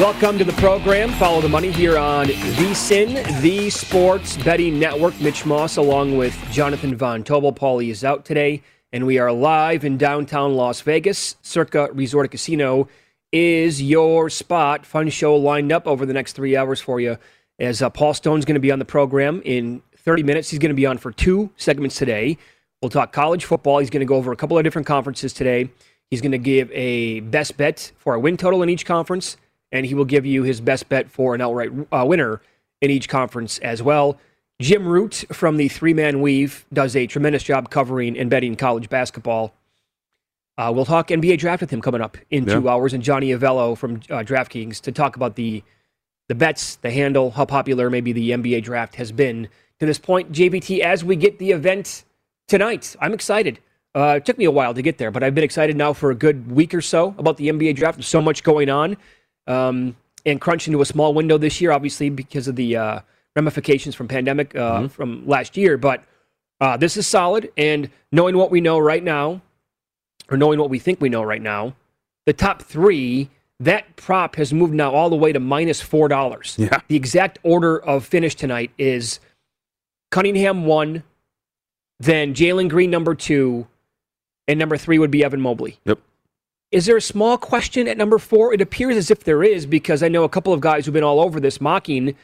Welcome to the program. Follow the money here on VSIN, the Sports Betting Network. Mitch Moss, along with Jonathan Von Tobel. Paulie is out today, and we are live in downtown Las Vegas. Circa Resort Casino is your spot. Fun show lined up over the next three hours for you. As uh, Paul Stone's going to be on the program in 30 minutes, he's going to be on for two segments today. We'll talk college football. He's going to go over a couple of different conferences today. He's going to give a best bet for a win total in each conference and he will give you his best bet for an outright uh, winner in each conference as well. Jim Root from the Three Man Weave does a tremendous job covering and betting college basketball. Uh, we'll talk NBA draft with him coming up in Yeah. two hours, and Johnny Avello from uh, DraftKings to talk about the the bets, the handle, how popular maybe the NBA draft has been to this point. JBT, as we get the event tonight, I'm excited. Uh, it took me a while to get there, but I've been excited now for a good week or so about the NBA draft. There's so much going on um, and crunch into a small window this year, obviously because of the uh, ramifications from pandemic uh, from last year. But uh, this is solid, and knowing what we know right now, or knowing what we think we know right now, the top three. That prop has moved now all the way to minus four dollars. Yeah. The exact order of finish tonight is Cunningham one, then Jalen Green number two, and number three would be Evan Mobley. Yep. Is there a small question at number four? It appears as if there is because I know a couple of guys who've been all over this mocking.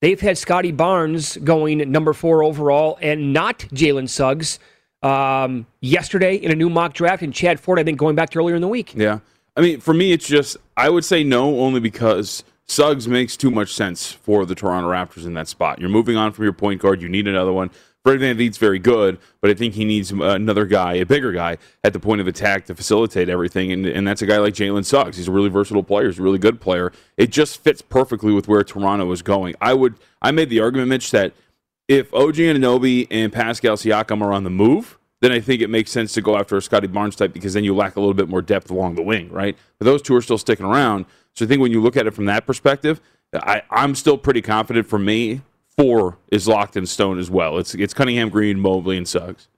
They've had Scottie Barnes going number four overall and not Jalen Suggs um, yesterday in a new mock draft, and Chad Ford, I think, going back to earlier in the week. Yeah. I mean, for me, it's just, I would say no only because Suggs makes too much sense for the Toronto Raptors in that spot. You're moving on from your point guard. You need another one. Fred Van very good, but I think he needs uh, another guy, a bigger guy, at the point of attack to facilitate everything. And, and that's a guy like Jalen Suggs. He's a really versatile player. He's a really good player. It just fits perfectly with where Toronto is going. I would, I made the argument, Mitch, that if OG Anunoby and Pascal Siakam are on the move, then I think it makes sense to go after a Scottie Barnes type because then you lack a little bit more depth along the wing, right? But those two are still sticking around. So I think when you look at it from that perspective, I, I'm still pretty confident for me. Four is locked in stone as well. It's it's Cunningham, Green, Mobley, and Suggs.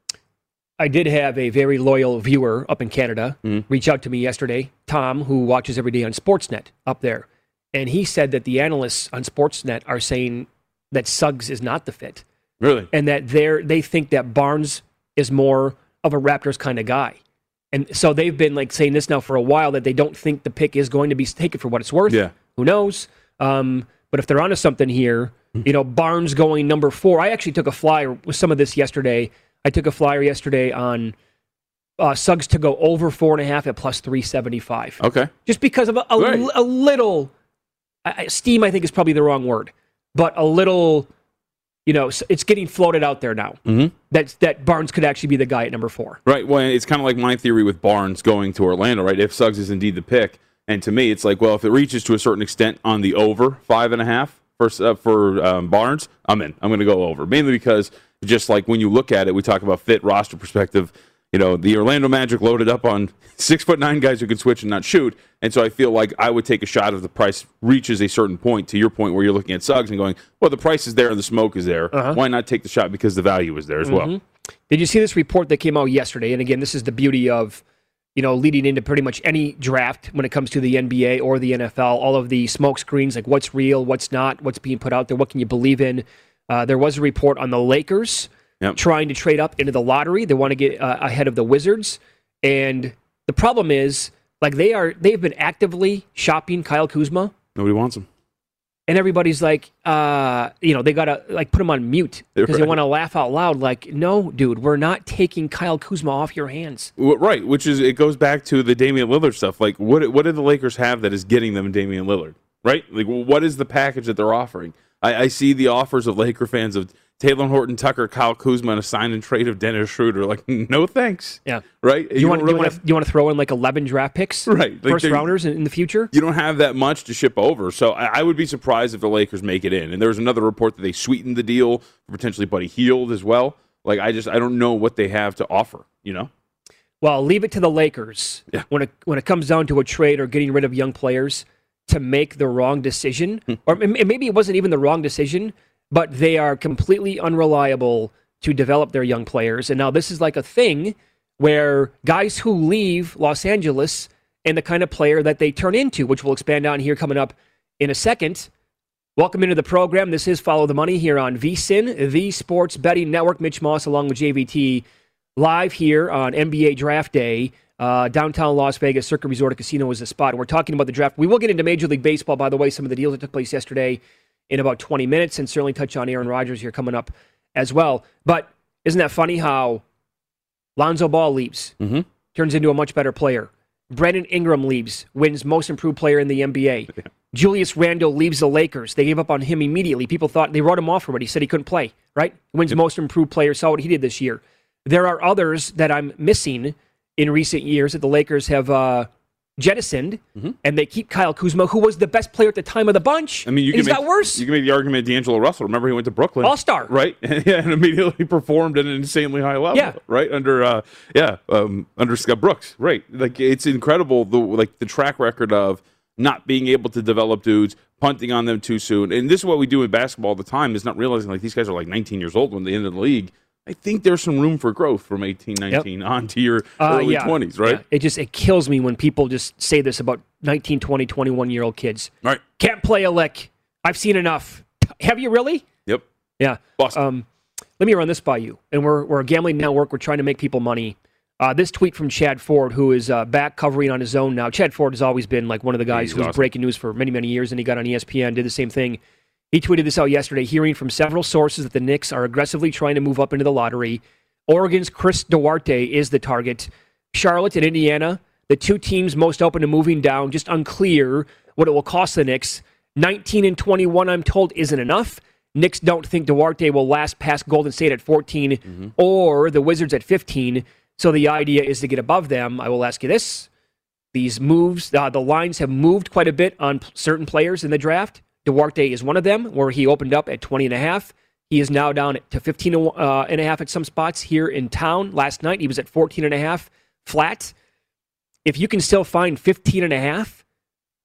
I did have a very loyal viewer up in Canada Mhm. reach out to me yesterday, Tom, who watches every day on Sportsnet up there. And he said that the analysts on Sportsnet are saying that Suggs is not the fit. Really? and that they're they think that Barnes is more of a Raptors kind of guy. And so they've been like saying this now for a while that they don't think the pick is going to be taken for what it's worth. Yeah. Who knows? Um, but if they're onto something here, you know, Barnes going number four. I actually took a flyer with some of this yesterday. I took a flyer yesterday on uh, Suggs to go over four and a half at plus 375. Okay. Just because of a, a, Right. a little I, steam, I think is probably the wrong word, but a little, you know, it's getting floated out there now Mhm. that, that Barnes could actually be the guy at number four. Right. Well, it's kind of like my theory with Barnes going to Orlando, right? If Suggs is indeed the pick, and to me, it's like, well, if it reaches to a certain extent on the over five and a half for uh, for um, Barnes, I'm in. I'm going to go over, mainly because just like when you look at it, we talk about fit roster perspective. You know, the Orlando Magic loaded up on six foot nine guys who can switch and not shoot, and so I feel like I would take a shot if the price reaches a certain point. To your point, where you're looking at Suggs and going, well, the price is there and the smoke is there. Why not take the shot because the value is there as well? Did you see this report that came out yesterday? And again, this is the beauty of, you know, leading into pretty much any draft when it comes to the NBA or the NFL. All of the smoke screens, like what's real, what's not, what's being put out there, what can you believe in. Uh, there was a report on the Lakers Yep. trying to trade up into the lottery. They want to get uh, ahead of the Wizards, and the problem is, like they are, they've been actively shopping Kyle Kuzma Nobody wants them. And everybody's like, uh, you know, they gotta like put him on mute because they want to laugh out loud. Like, no, dude, we're not taking Kyle Kuzma off your hands. Right, which is it goes back to the Damian Lillard stuff. Like, what what do the Lakers have that is getting them Damian Lillard? Right, like what is the package that they're offering? I, I see the offers of Laker fans of Talen Horton Tucker, Kyle Kuzma, and a sign and trade of Dennis Schroeder. Like, no thanks. Yeah. Right. You, want don't you want have- to you want to throw in like eleven draft picks, Right, like First rounders in, in the future. you don't have that much to ship over. So I, I would be surprised if the Lakers make it in. And there was another report that they sweetened the deal for potentially Buddy Hield as well. Like, I just I don't know what they have to offer. You know. Well, leave it to the Lakers Yeah. when it when it comes down to a trade or getting rid of young players to make the wrong decision, hmm. or maybe it wasn't even the wrong decision, but they are completely unreliable to develop their young players. And now this is like a thing where guys who leave Los Angeles and the kind of player that they turn into, which we'll expand on here coming up in a second. Welcome into the program. This is Follow the Money here on VSIN, the Sports Betting Network. Mitch Moss along with JVT live here on NBA Draft Day. Uh, downtown Las Vegas, Circa Resort and Casino is the spot. We're talking about the draft. We will get into Major League Baseball, by the way, some of the deals that took place yesterday in about 20 minutes, and certainly touch on Aaron Rodgers here coming up as well. But isn't that funny how Lonzo Ball leaves, Mm-hmm. turns into a much better player? Brandon Ingram leaves, wins Most Improved Player in the NBA. Julius Randle leaves the Lakers. They gave up on him immediately. People thought they wrote him off already. Said he couldn't play. Right? Wins Most Improved Player. Saw what he did this year. There are others that I'm missing in recent years that the Lakers have uh, jettisoned, and they keep Kyle Kuzma, who was the best player at the time of the bunch. I mean, you can he's make, got worse. You can make the argument D'Angelo Russell. Remember, he went to Brooklyn, All-star. right? yeah, and immediately performed at an insanely high level. Yeah. right under uh, yeah um, under Scott Brooks. Right, like it's incredible the like the track record of not being able to develop dudes, punting on them too soon, and this is what we do in basketball all the time. Is not realizing like these guys are like 19 years old when they enter the league. I think there's some room for growth from 18, 19 on to your Uh, early yeah. 20s, right? Yeah. It just it kills me when people just say this about 19, 20, 21 year old kids. Right. Can't play a lick. I've seen enough. Have you really? Yep. Yeah. Boston. Um, let me run this by you. And we're, we're a gambling network. We're trying to make people money. Uh, this tweet from Chad Ford, who is uh, back covering on his own now. Chad Ford has always been like one of the guys he's who was awesome. breaking news for many, many years, and he got on ESPN, did the same thing. He tweeted this out yesterday, hearing from several sources that the Knicks are aggressively trying to move up into the lottery. Oregon's Chris Duarte is the target. Charlotte and Indiana, the two teams most open to moving down, just unclear what it will cost the Knicks. 19 and 21, I'm told, isn't enough. Knicks don't think Duarte will last past Golden State at 14 or the Wizards at 15. So the idea is to get above them. I will ask you this. These moves, uh, the lines have moved quite a bit on p- certain players in the draft. Duarte is one of them, where he opened up at 20 and a half. He is now down to 15 and a- uh, and a half at some spots here in town. Last night, he was at 14 and a half flat. If you can still find 15 and a half,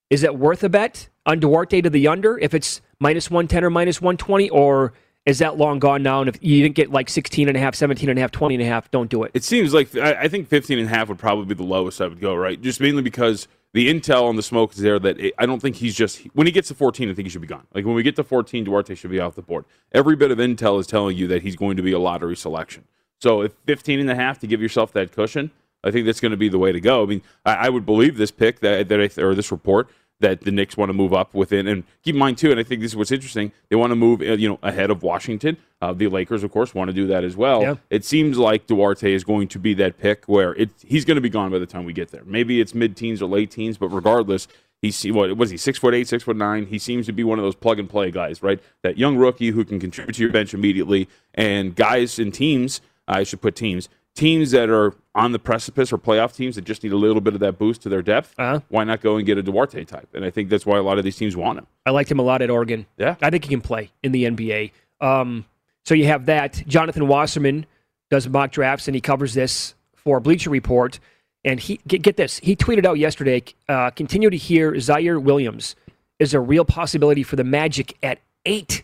is it worth a bet on Duarte to the under if it's minus 110 or minus 120? Or is that long gone now? And if you didn't get like 16 and a half, 17 and a half, 20 and a half, don't do it. It seems like I, I think 15 and a half would probably be the lowest I would go, right? Just mainly because the intel on the smoke is there that it, I don't think he's just when he gets to 14, I think he should be gone. Like when we get to 14, Duarte should be off the board. Every bit of intel is telling you that he's going to be a lottery selection. So if 15 and a half to give yourself that cushion, I think that's going to be the way to go. I mean, I, I would believe this pick that that I, or this report that the Knicks want to move up within. And keep in mind too, and I think this is what's interesting. They want to move, uh, you know, ahead of Washington. Uh, the Lakers, of course, want to do that as well. Yeah. It seems like Duarte is going to be that pick where it he's going to be gone by the time we get there. Maybe it's mid teens or late teens, but regardless, he's what was he six foot eight, six foot nine. He seems to be one of those plug and play guys, right? That young rookie who can contribute to your bench immediately, and guys and teams. I should put teams teams that are on the precipice or playoff teams that just need a little bit of that boost to their depth, Uh-huh. why not go and get a Duarte type? And I think that's why a lot of these teams want him. I liked him a lot at Oregon. Yeah. I think he can play in the NBA. Um, so you have that. Jonathan Wasserman does mock drafts and he covers this for Bleacher Report. And he get, get this. He tweeted out yesterday. Uh, continue to hear Ziaire Williams is a real possibility for the Magic at eight.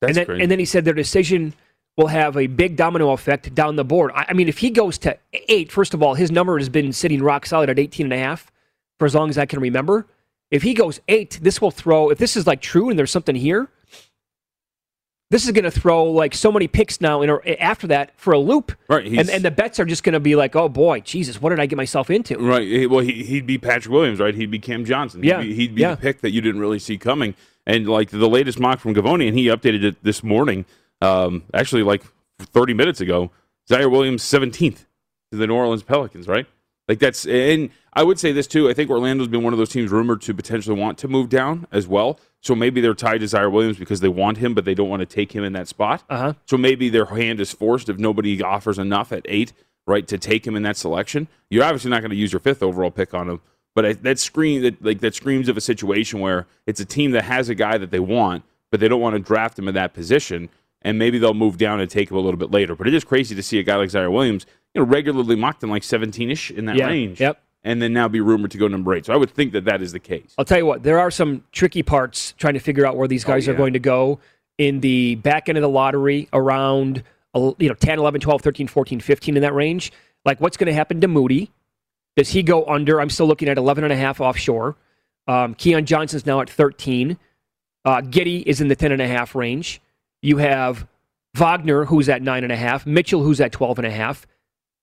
That's and then crazy. and then he said their decision will have a big domino effect down the board. I, I mean, if he goes to eight, first of all, his number has been sitting rock solid at 18 and a half for as long as I can remember. If he goes eight, this will throw. If this is like true and there's something here, this is going to throw like so many picks now in a, after that for a loop. Right, and and the bets are just going to be like, oh boy, Jesus, what did I get myself into? Right. Well, he, he'd be Patrick Williams, right? He'd be Cam Johnson. He'd Yeah. Be, he'd be Yeah. the pick that you didn't really see coming. And like the latest mock from Givony, and he updated it this morning, um, actually like 30 minutes ago. Ziaire Williams 17th to the New Orleans Pelicans, right? Like that's, and I would say this too. I think Orlando's been one of those teams rumored to potentially want to move down as well. So maybe they're tied to Ziaire Williams because they want him, but they don't want to take him in that spot. Uh-huh. So maybe their hand is forced if nobody offers enough at eight, right, to take him in that selection. You're obviously not going to use your fifth overall pick on him, but I, that scream that like that screams of a situation where it's a team that has a guy that they want, but they don't want to draft him in that position, and maybe they'll move down and take him a little bit later. But it is crazy to see a guy like Ziaire Williams, you know, regularly mocked in like 17ish in that Yeah. range, Yep. and then now be rumored to go number eight. So I would think that that is the case. I'll tell you what, there are some tricky parts trying to figure out where these guys are Oh, yeah. going to go in the back end of the lottery around uh, you know 10, 11, 12, 13, 14, 15 in that range. Like what's going to happen to Moody? Does he go under? I'm still looking at 11 and a half offshore. Um, Keon Johnson's now at 13. Uh, Giddey is in the 10 and a half range. You have Wagner, who's at nine and a half. Mitchell, who's at 12 and a half.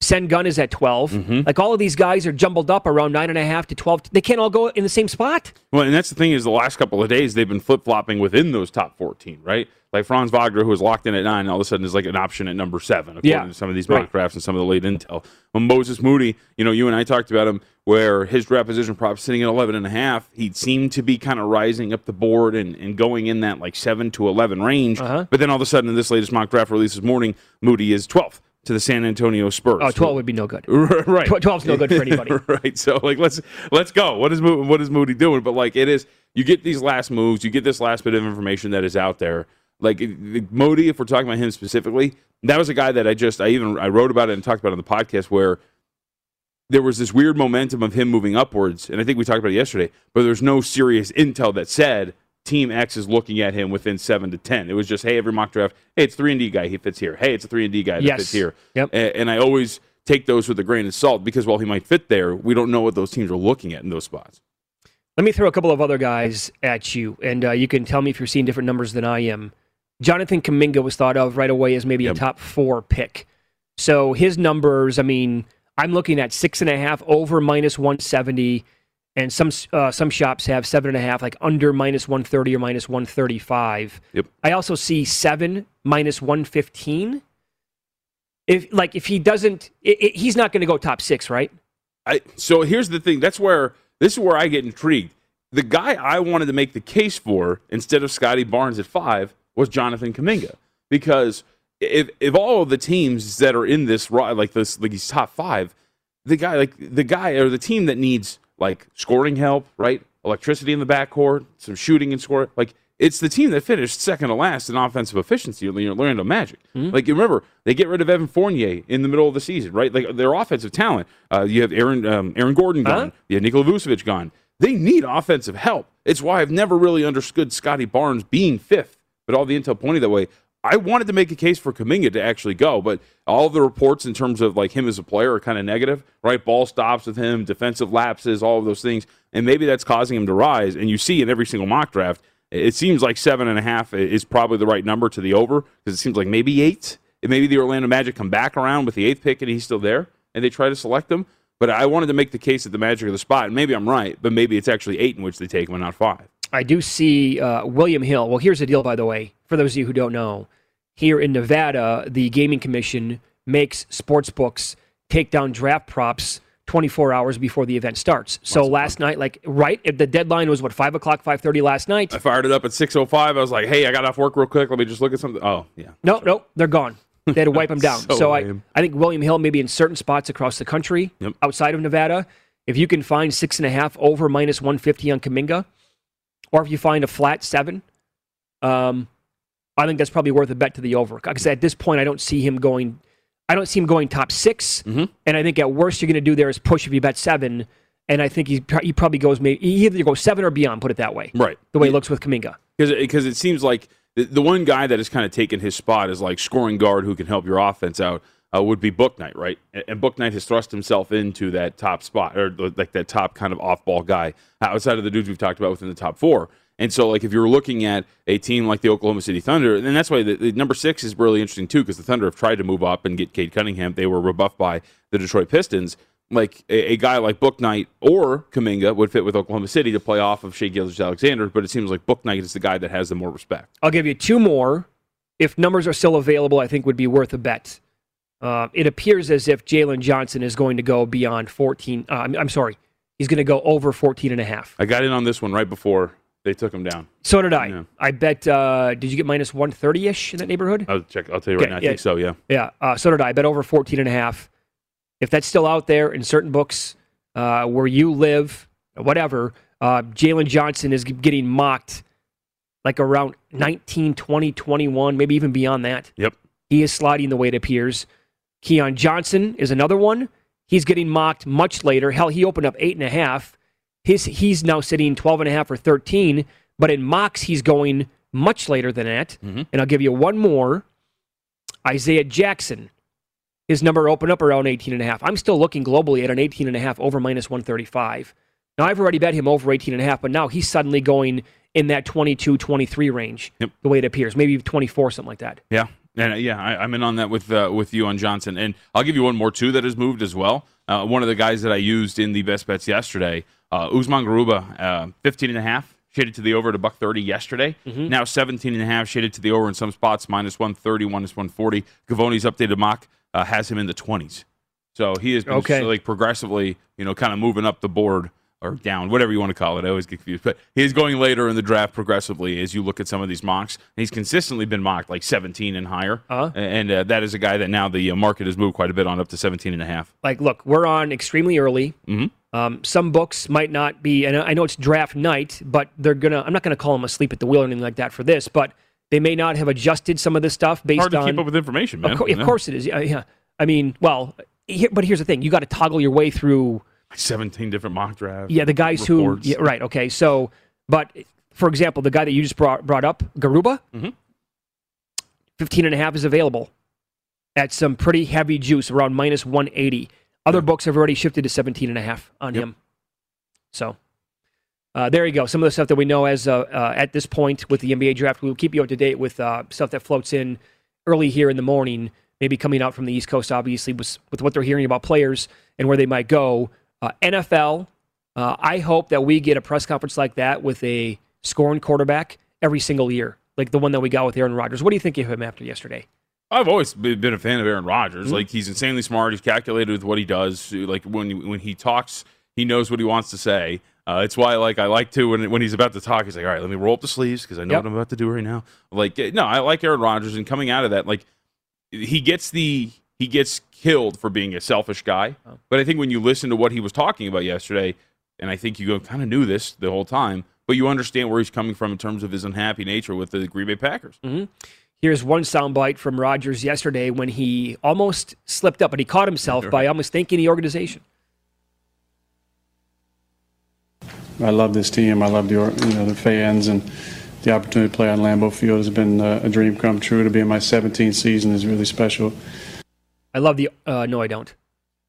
Sengun is at 12. Mm-hmm. Like all of these guys are jumbled up around nine and a half to 12. They can't all go in the same spot. Well, and that's the thing is the last couple of days they've been flip flopping within those top fourteen, right? Like Franz Wagner, who was locked in at nine, all of a sudden is like an option at number seven, according Yeah. to some of these Right. mock drafts and some of the late intel. Well, Moses Moody, you know, you and I talked about him, where his draft position prop sitting at 11 and a half, he seemed to be kind of rising up the board and, and going in that like seven to 11 range. Uh-huh. But then all of a sudden, in this latest mock draft release this morning, Moody is 12th to the San Antonio Spurs. Oh, 12 would be no good. right. Tw- 12's no good for anybody. right. So like let's let's go. What is what is Moody doing? But like it is you get these last moves, you get this last bit of information that is out there. Like Moody, if we're talking about him specifically, that was a guy that I just I even I wrote about it and talked about it on the podcast where there was this weird momentum of him moving upwards, and I think we talked about it yesterday. But there's no serious intel that said Team X is looking at him within seven to ten. It was just, hey, every mock draft, hey, it's three and D guy, he fits here. Hey, it's a three and D guy that Yes. fits here. Yep. A- And, I always take those with a grain of salt because while he might fit there, we don't know what those teams are looking at in those spots. Let me throw a couple of other guys at you, and uh, you can tell me if you're seeing different numbers than I am. Jonathan Kuminga was thought of right away as maybe Yep. a top four pick. So his numbers, I mean, I'm looking at six and a half over minus 170, and some uh, some shops have seven and a half, like under minus 130 or minus 135. Yep. I also see seven minus 115. If like if he doesn't, i i he's not going to go top six, right? I so here's the thing. That's where this is where I get intrigued. The guy I wanted to make the case for instead of Scottie Barnes at five was Jonathan Kuminga because if if all of the teams that are in this like this like he's top five, the guy like the guy or the team that needs like scoring help, right? Electricity in the backcourt, some shooting and score, like. It's the team that finished second to last in offensive efficiency, Orlando Magic. Like you remember, they get rid of Evan Fournier in the middle of the season, right? Like their offensive talent. Uh, you have Aaron um, Aaron Gordon gone. Huh? You have Nikola Vucevic gone. They need offensive help. It's why I've never really understood Scottie Barnes being fifth, but all the intel pointed that way. I wanted to make a case for Kuminga to actually go, but all the reports in terms of like him as a player are kind of negative, right? Ball stops with him, defensive lapses, all of those things, and maybe that's causing him to rise. And you see in every single mock draft, it seems like seven and a half is probably the right number to the over because it seems like maybe eight. Maybe the Orlando Magic come back around with the eighth pick and he's still there. and they try to select him. But I wanted to make the case that the Magic are the spot, and maybe I'm right, but maybe it's actually eight in which they take him and not five. I do see uh, William Hill. Well, here's the deal, by the way, for those of you who don't know. Here in Nevada, the Gaming Commission makes sports books take down draft props 24 hours before the event starts. So last night, like right, if the deadline was what five o'clock, 5:30 last night. I fired it up at 6:05. I was like, "Hey, I got off work real quick. Let me just look at something." Oh, yeah. No, no, they're gone. They had to wipe them down. So so I. I think William Hill maybe in certain spots across the country, Yep. outside of Nevada, if you can find six and a half over minus 150 on Kuminga, or if you find a flat seven, um, I think that's probably worth a bet to the over. Because at this point, I don't see him going. I don't see him going top 6 Mhm. and I think at worst you're going to do there is push if you bet seven, and I think he he probably goes maybe he either goes seven or beyond. Put it that way, Right. the way it looks with Kuminga. because it seems like the, the one guy that has kind of taken his spot is like scoring guard who can help your offense out uh, would be Bouknight, right? And, Bouknight has thrust himself into that top spot or like that top kind of off ball guy outside of the dudes we've talked about within the top four. And so, like, if you're looking at a team like the Oklahoma City Thunder, and that's why the, the number six is really interesting too, because the Thunder have tried to move up and get Cade Cunningham. They were rebuffed by the Detroit Pistons. Like a, a guy like Bouknight or Kuminga would fit with Oklahoma City to play off of Shai Gilgeous Alexander, but it seems like Bouknight is the guy that has the more respect. I'll give you two more. If numbers are still available, I think would be worth a bet. Uh, it appears as if Jalen Johnson is going to go beyond 14. Uh, I'm, I'm sorry. He's going to go over 14 and a half. I got in on this one right before they took him down. So did I. Yeah. I bet, uh, did you get minus 130 ish in that neighborhood? I'll check. I'll tell you right Okay, now. I yeah. think so. Yeah. Yeah. Uh, so did I. I bet over 14 and a half. If that's still out there in certain books uh, where you live, whatever, uh, Jalen Johnson is getting mocked like around 19, 20, 21, maybe even beyond that. Yep. He is sliding the way it appears. Keon Johnson is another one. He's getting mocked much later. Hell, he opened up eight and a half. His he's now sitting 12 and a half or 13, but in mocks he's going much later than that. Mhm. And I'll give you one more. Isaiah Jackson. His number opened up around 18 and a half. I'm still looking globally at an 18 and a half over minus 135. Now I've already bet him over 18 and a half, but now he's suddenly going in that 22, 23 range. Yep. The way it appears, maybe 24, something like that. Yeah. And uh, yeah, I, I'm in on that with uh, with you on Johnson, and I'll give you one more too that has moved as well. Uh, one of the guys that I used in the best bets yesterday, uh, Usman Garuba, uh, 15 and a half, shaded to the over to buck 30 yesterday. Now 17 and a half, shaded to the over in some spots, minus 130, minus 140. Givony's updated mock uh, has him in the 20s. So he has been Okay. like progressively, you know, kind of moving up the board or down, whatever you want to call it. I always get confused. But he's going later in the draft progressively as you look at some of these mocks. He's consistently been mocked like 17 and higher. Uh-huh. And uh, that is a guy that now the uh, market has moved quite a bit on up to 17 and a half. Like, look, we're on extremely early. Mhm. Um, some books might not be, and I know it's draft night, but they're gonna. I'm not gonna call them asleep at the wheel or anything like that for this, but they may not have adjusted some of this stuff based Hard to on. keep up with information, man. Of, cour- of course it is. Yeah, yeah. I mean, well, here, but here's the thing: you got to toggle your way through. 17 different mock drafts. Yeah, the guys reports. who. Yeah, right. Okay. So, but for example, the guy that you just brought brought up, Garuba, Mhm. 15 and a half is available at some pretty heavy juice around minus 180. Other books have already shifted to 17 and a half on Yep. him. So uh, there you go. Some of the stuff that we know as uh, uh, at this point with the NBA draft. We'll keep you up to date with uh, stuff that floats in early here in the morning, maybe coming out from the East Coast, obviously, with, with what they're hearing about players and where they might go. Uh, NFL, uh, I hope that we get a press conference like that with a scoring quarterback every single year, like the one that we got with Aaron Rodgers. What do you think of him after yesterday? I've always been a fan of Aaron Rodgers. Mm-hmm. Like he's insanely smart. He's calculated with what he does. Like when when he talks, he knows what he wants to say. Uh, it's why like I like to when when he's about to talk, he's like, all right, let me roll up the sleeves because I know Yep. what I'm about to do right now. Like eh, no, I like Aaron Rodgers, and coming out of that, like he gets the he gets killed for being a selfish guy. Oh. But I think when you listen to what he was talking about yesterday, and I think you kind of knew this the whole time, but you understand where he's coming from in terms of his unhappy nature with the Green Bay Packers. Here's one soundbite from Rodgers yesterday when he almost slipped up, but he caught himself by almost thanking the organization. I love this team. I love the you know the fans and the opportunity to play on Lambeau Field has been uh, a dream come true. To be in my 17th season is really special. I love the. Uh, no, I don't.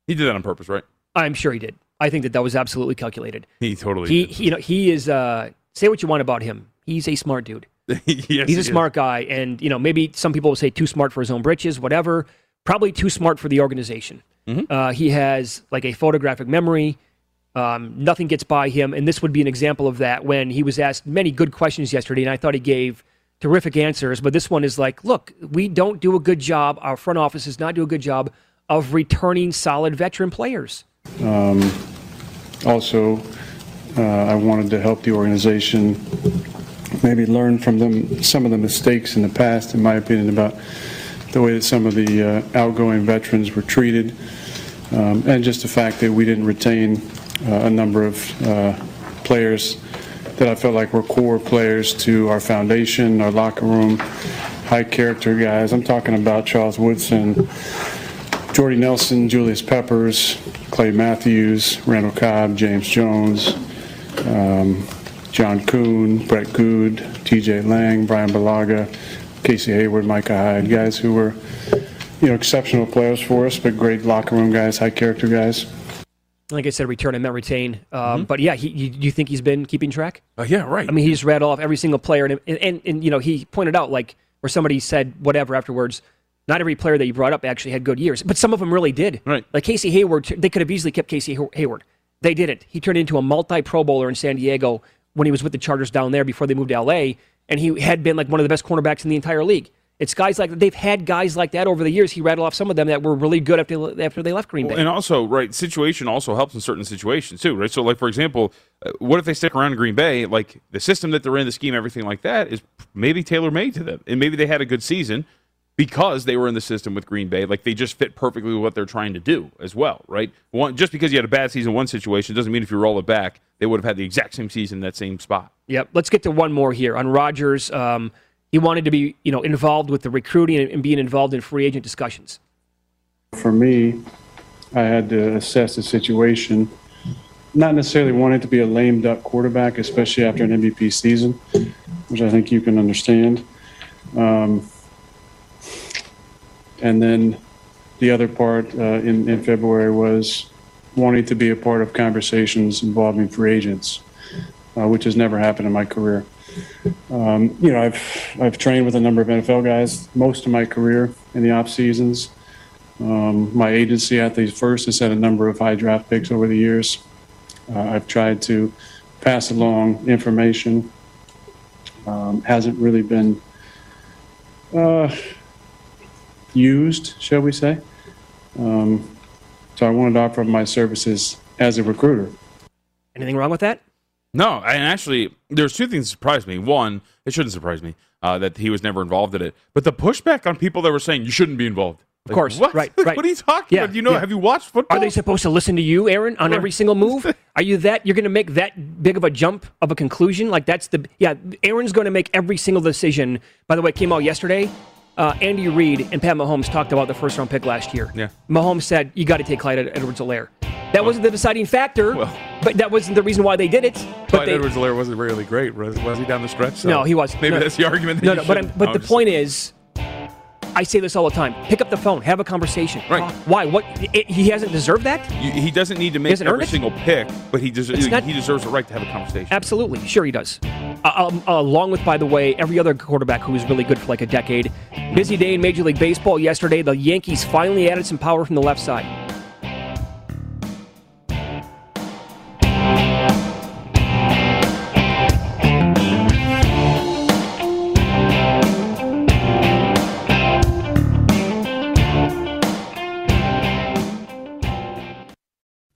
He did that on purpose, right? I'm sure he did. I think that that was absolutely calculated. He totally He, did. he you know, he is. Uh, say what you want about him. He's a smart dude. yes, He's he a is. smart guy, and you know, maybe some people will say too smart for his own britches, whatever. Probably too smart for the organization. Mhm. Uh, he has like a photographic memory. Um, nothing gets by him, and this would be an example of that. When he was asked many good questions yesterday, and I thought he gave terrific answers. But this one is like, look, we don't do a good job. Our front office does not do a good job of returning solid veteran players. Um, also, uh, I wanted to help the organization maybe learn from them some of the mistakes in the past, in my opinion, about the way that some of the uh, outgoing veterans were treated, um, and just the fact that we didn't retain uh, a number of uh, players that I felt like were core players to our foundation, our locker room, high character guys. I'm talking about Charles Woodson, Jordy Nelson, Julius Peppers, Clay Matthews, Randall Cobb, James Jones, um, John Kuhn, Brett Goode, TJ Lang, Bryan Bulaga, Casey Hayward, Micah Hyde, guys who were, you know, exceptional players for us, but great locker room guys, high character guys. Like I said, return and not retain. Um, But yeah, he, you, you think he's been keeping track? Uh, yeah, right. I mean, he just read off every single player, and, and, and, and you know, he pointed out like where somebody said whatever afterwards. Not every player that you brought up actually had good years, but some of them really did. Right. Like Casey Hayward, they could have easily kept Casey Hay- Hayward. They didn't. He turned into a multi Pro Bowler in San Diego when he was with the Chargers down there before they moved to LA, and he had been like one of the best cornerbacks in the entire league. It's guys like they've had guys like that over the years. He rattled off some of them that were really good after after they left Green Bay. And also, right, situation also helps in certain situations too, right? So, like for example, uh, what if they stick around in Green Bay? Like the system that they're in, the scheme, everything like that is maybe tailor made to them, and maybe they had a good season because they were in the system with Green Bay. Like they just fit perfectly with what they're trying to do as well, right? One, just because you had a bad season one situation doesn't mean if you roll it back, they would have had the exact same season in that same spot. Yep. Let's get to one more here on Rodgers. Um, he wanted to be, you know, involved with the recruiting and, being involved in free agent discussions. For me, I had to assess the situation, not necessarily wanting to be a lame duck quarterback, especially after an MVP season, which I think you can understand. Um, and then the other part uh, in, in February was wanting to be a part of conversations involving free agents, uh, which has never happened in my career. Um, you know, I've I've trained with a number of NFL guys most of my career in the off seasons. Um, my agency, at Athletes First, has had a number of high draft picks over the years. Uh, I've tried to pass along information. Um, hasn't really been uh, used, shall we say? Um, so I wanted to offer my services as a recruiter. Anything wrong with that? No, and actually, there's two things that surprised me. One, it shouldn't surprise me uh, that he was never involved in it, but the pushback on people that were saying you shouldn't be involved. Of course, what? right, Like, right. What are you talking Yeah, about? You know, yeah. have you watched football? Are they supposed to listen to you, Aaron, on every single move? Are you that you're going to make that big of a jump of a conclusion? Like that's the yeah. Aaron's going to make every single decision. By the way, it came out yesterday. Uh, Andy Reid and Pat Mahomes talked about the first round pick last year. Yeah. Mahomes said you got to take Clyde Edwards-Helaire. That wasn't the deciding factor, Well- but that wasn't the reason why they did it. But they, Edwards-Helaire wasn't really great, was, was he down the stretch? So No, he was. Maybe No. that's the argument. That no, no. But I'm, but I'm the point is, I say this all the time: pick up the phone, have a conversation. Right. Talk. Why? What? It, he hasn't deserved that. You- he doesn't need to make every single pick, but he deserves he deserves the right to have a conversation. Absolutely, sure he does. Uh, um, along with, by the way, every other quarterback who was really good for like a decade. Busy day in Major League Baseball yesterday. The Yankees finally added some power from the left side.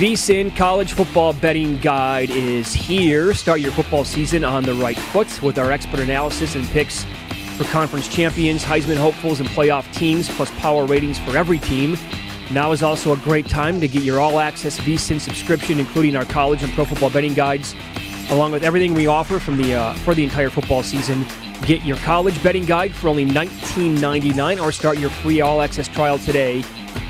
VSIN College Football Betting Guide is here. Start your football season on the right foot with our expert analysis and picks for conference champions, Heisman hopefuls, and playoff teams, plus power ratings for every team. Now is also a great time to get your all access VSIN subscription, including our college and pro football betting guides, along with everything we offer from the uh, for the entire football season. Get your college betting guide for only $19.99 or start your free all access trial today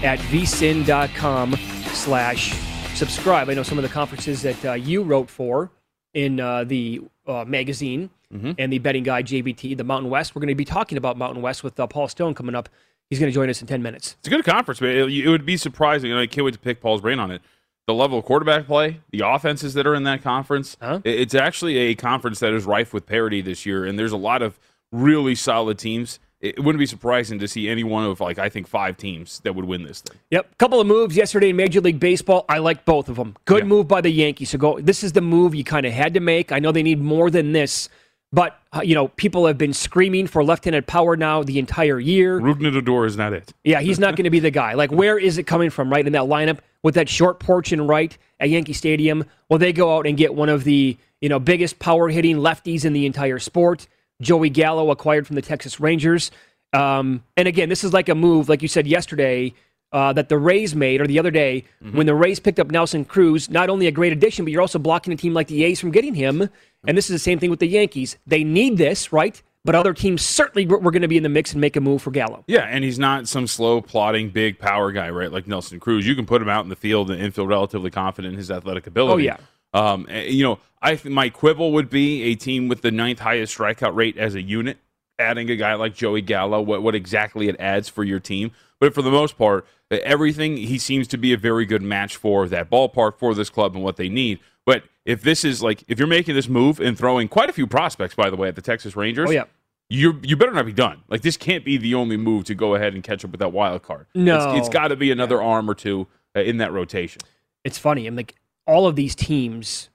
at vsin.com slash subscribe. I know some of the conferences that uh, you wrote for in uh, the uh, magazine Mhm. and the betting guide JBT, the Mountain West. We're going to be talking about Mountain West with uh, Paul Stone coming up. He's going to join us in 10 minutes. It's a good conference, man. It, it would be surprising, I can't wait to pick Paul's brain on it. The level of quarterback play, the offenses that are in that conference. it- It's actually a conference that is rife with parity this year, and there's a lot of really solid teams. It wouldn't be surprising to see any one of like I think five teams that would win this thing. Yep, couple of moves yesterday in Major League Baseball. I like both of them. Good move by the Yankees. So go. This is the move you kind of had to make. I know they need more than this, but uh, you know people have been screaming for left-handed power now the entire year. Rougned Odor is not it. Yeah, he's not going to be the guy. Like, where is it coming from, right, in that lineup with that short porch and right at Yankee Stadium? Well, they go out and get one of the, you know, biggest power hitting lefties in the entire sport. Joey Gallo, acquired from the Texas Rangers. Um, and again, this is like a move, like you said yesterday, uh, that the Rays made, or the other day, when the Rays picked up Nelson Cruz, not only a great addition, but you're also blocking a team like the A's from getting him. And this is the same thing with the Yankees. They need this, right? But other teams certainly were, were going to be in the mix and make a move for Gallo. Yeah, and he's not some slow, plodding, big power guy, right? Like Nelson Cruz. You can put him out in the field and feel relatively confident in his athletic ability. Oh, yeah. Um, you know, I think my quibble would be a team with the ninth highest strikeout rate as a unit, adding a guy like Joey Gallo, what, what exactly it adds for your team. But for the most part, everything he seems to be a very good match for that ballpark, for this club, and what they need. But if this is like, if you're making this move and throwing quite a few prospects, by the way, at the Texas Rangers, Oh, yeah. you you better not be done. Like this can't be the only move to go ahead and catch up with that wild card. No. it's, it's got to be another arm or two uh, in that rotation. it's funny. I'm like all of these teams,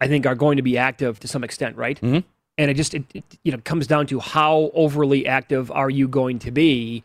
I think, are going to be active to some extent, right? Mhm. And it just it, it you know comes down to how overly active are you going to be.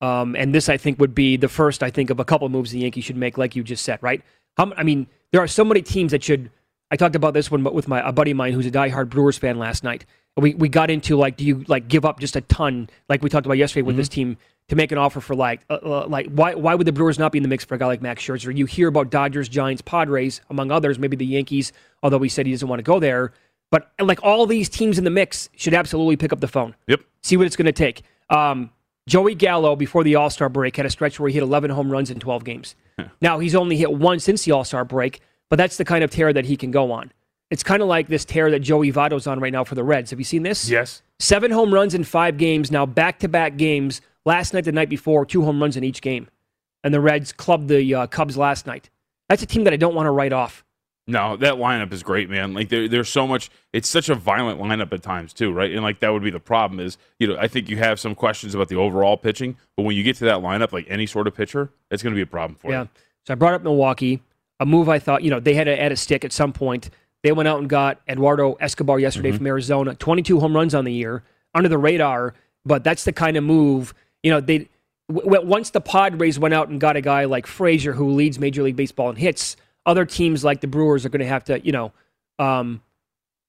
Um, and this, I think, would be the first. I think of a couple moves the Yankees should make, like you just said, right? How, I mean, there are so many teams that should. I talked about this one with my a buddy of mine who's a diehard Brewers fan last night. We we got into like, do you like give up just a ton, like we talked about yesterday with Mm-hmm. this team, to make an offer for like, uh, uh, like why why would the Brewers not be in the mix for a guy like Max Scherzer? You hear about Dodgers, Giants, Padres, among others, maybe the Yankees, although he said he doesn't want to go there. But like all these teams in the mix should absolutely pick up the phone. Yep. See what it's going to take. Um, Joey Gallo before the All Star break had a stretch where he hit 11 home runs in 12 games. now he's only hit one since the All Star break, but that's the kind of tear that he can go on. It's kind of like this tear that Joey Votto's on right now for the Reds. Have you seen this? Yes. Seven home runs in five games. Now back to back games. Last night, the night before, two home runs in each game. And the Reds clubbed the uh, Cubs last night. That's a team that I don't want to write off. No, that lineup is great, man. Like there, there's so much. It's such a violent lineup at times too, right? And like that would be the problem is, you know, I think you have some questions about the overall pitching, but when you get to that lineup, like any sort of pitcher, it's going to be a problem for Yeah. you. Yeah. So I brought up Milwaukee, a move I thought, you know, they had to add a stick at some point. They went out and got Eduardo Escobar yesterday Mm-hmm. from Arizona, 22 home runs on the year, under the radar, but that's the kind of move, you know, they w- once the Padres went out and got a guy like Frazier who leads Major League Baseball in hits, other teams like the Brewers are going to have to, you know, um,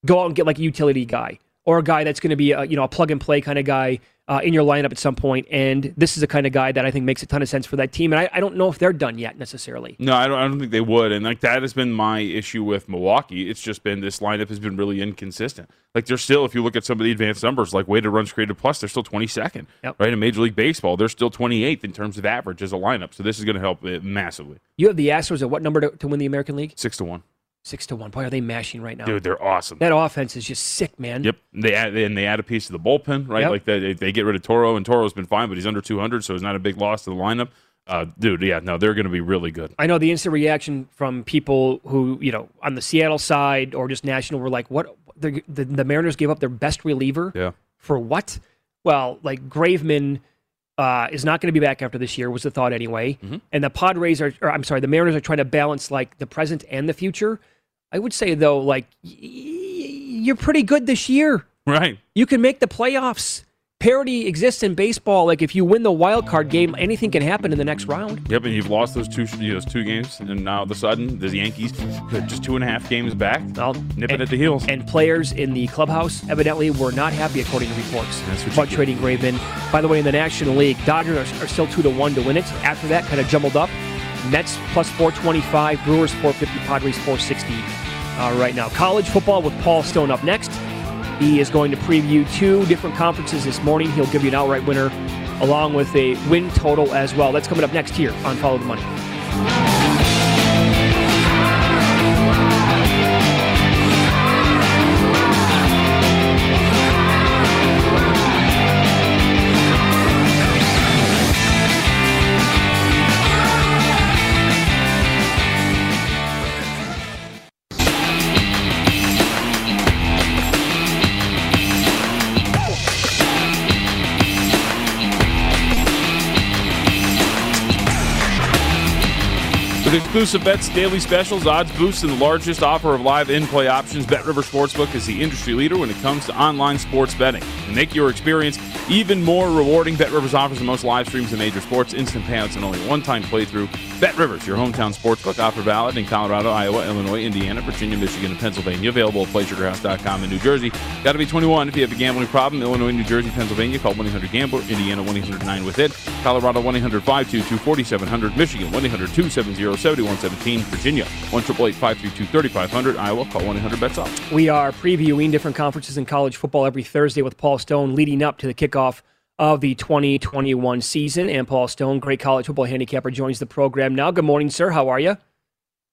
go out and get like a utility guy or a guy that's going to be a, you know, a plug and play kind of guy uh, in your lineup at some. And this is the kind of guy that I think makes a ton of sense for that team. And I, I don't know if they're done yet necessarily. No, I don't. I don't think they would. And like that has been my issue with Milwaukee. It's just been this lineup has been really inconsistent. Like they're still, if you look at some of the advanced numbers, like weighted runs created plus, they're still 22nd. Yep. Right in Major League Baseball, they're still 28th in terms of average as a lineup. So this is going to help it massively. You have the Astros at what number to, to win the American League? Six to one, Six to one. Boy, are they mashing right now? dude. They're awesome. That offense is just sick, man. Yep. They add and they add a piece to the bullpen, right? Yep. Like they, they get rid of Toro, and Toro's been fine, but he's under 200, so it's not a big loss to the lineup. Uh, dude, yeah, no, they're going to be really good. I know the instant reaction from people who, you know, on the Seattle side or just national were like, what? The, the, the Mariners gave up their best reliever Yeah. for what? Well, like Graveman uh, is not going to be back after this year, was the thought anyway. Mm-hmm. And the Padres are, or I'm sorry, the Mariners are trying to balance like the present and the future. I would say, though, like, y- you're pretty good this year. Right. You can make the playoffs. Parity exists in baseball. Like if you win the wild card game, anything can happen in the next round. Yep, and you've lost those two you know, those two games, and now all of a sudden the Yankees just two and a half games back, nipping at the heels. And players in the clubhouse evidently were not happy, according to reports, That's what about trading Graveman. By the way, in the National League, Dodgers are, are still two to one to win it. After that, kind of jumbled up. Mets plus 425, Brewers 450, Padres 460 uh, right now. College football with Paul Stone up next. He is going to preview two different conferences this morning. He'll give you an outright winner along with a win total as well. That's coming up next here on Follow the Money. Exclusive bets, daily specials, odds boosts, and the largest offer of live in-play options, Bet River Sportsbook is the industry leader when it comes to online sports betting. To make your experience even more rewarding, Bet Rivers offers the most live streams in major sports, instant payouts, and only one-time playthrough. Bet Rivers, your hometown sportsbook, offer valid in Colorado, Iowa, Illinois, Indiana, Virginia, Michigan, and Pennsylvania. Available at PlaySugarHouse.com in New Jersey. Got to be 21 if you have a gambling problem. Illinois, New Jersey, Pennsylvania, call 1-800-GAMBLER. Indiana, 1-800-9-WITH-IT. Colorado, 1-800-522-4700. Michigan, 1-800-270-7117. Virginia, 1-888-532-3500. Iowa, call 1-800-BETS-OFF. We are previewing different conferences in college football every Thursday with Paul Stone leading up to the kickoff of the 2021 season. And Paul Stone, great college football handicapper, joins the program now. Good morning, sir. How are you?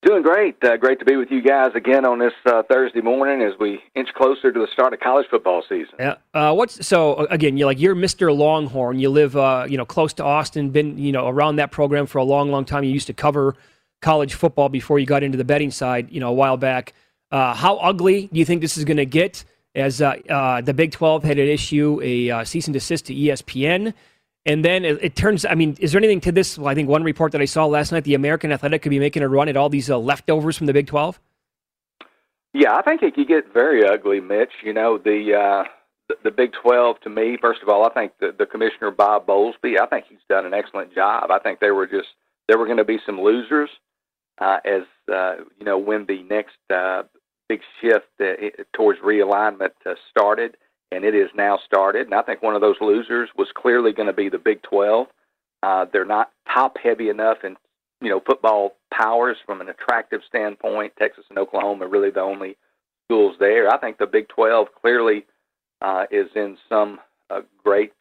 Doing great. Uh, great to be with you guys again on this uh, Thursday morning as we inch closer to the start of college football season. Yeah. Uh, what's so uh, again? You're like you're Mr. Longhorn. You live, uh, you know, close to Austin. Been, you know, around that program for a long, long time. You used to cover college football before you got into the betting side. You know, a while back. Uh, how ugly do you think this is going to get? As uh, uh, the Big 12 had an issue a uh, cease and desist to ESPN, and then it, it turns. I mean, is there anything to this? Well, I think one report that I saw last night, the American Athletic could be making a run at all these uh, leftovers from the Big 12. Yeah, I think it could get very ugly, Mitch. You know, the uh, the, the Big 12 to me, first of all, I think the, the commissioner Bob Bowlesby, I think he's done an excellent job. I think there were just there were going to be some losers uh, as uh, you know when the next uh, big shift uh, towards realignment uh, started, and it is now started. And I think one of those losers was clearly going to be the Big 12. Uh, they're not top heavy enough in you know football powers from an attractive standpoint. Texas and Oklahoma are really the only schools there. I think the Big 12 clearly is in some great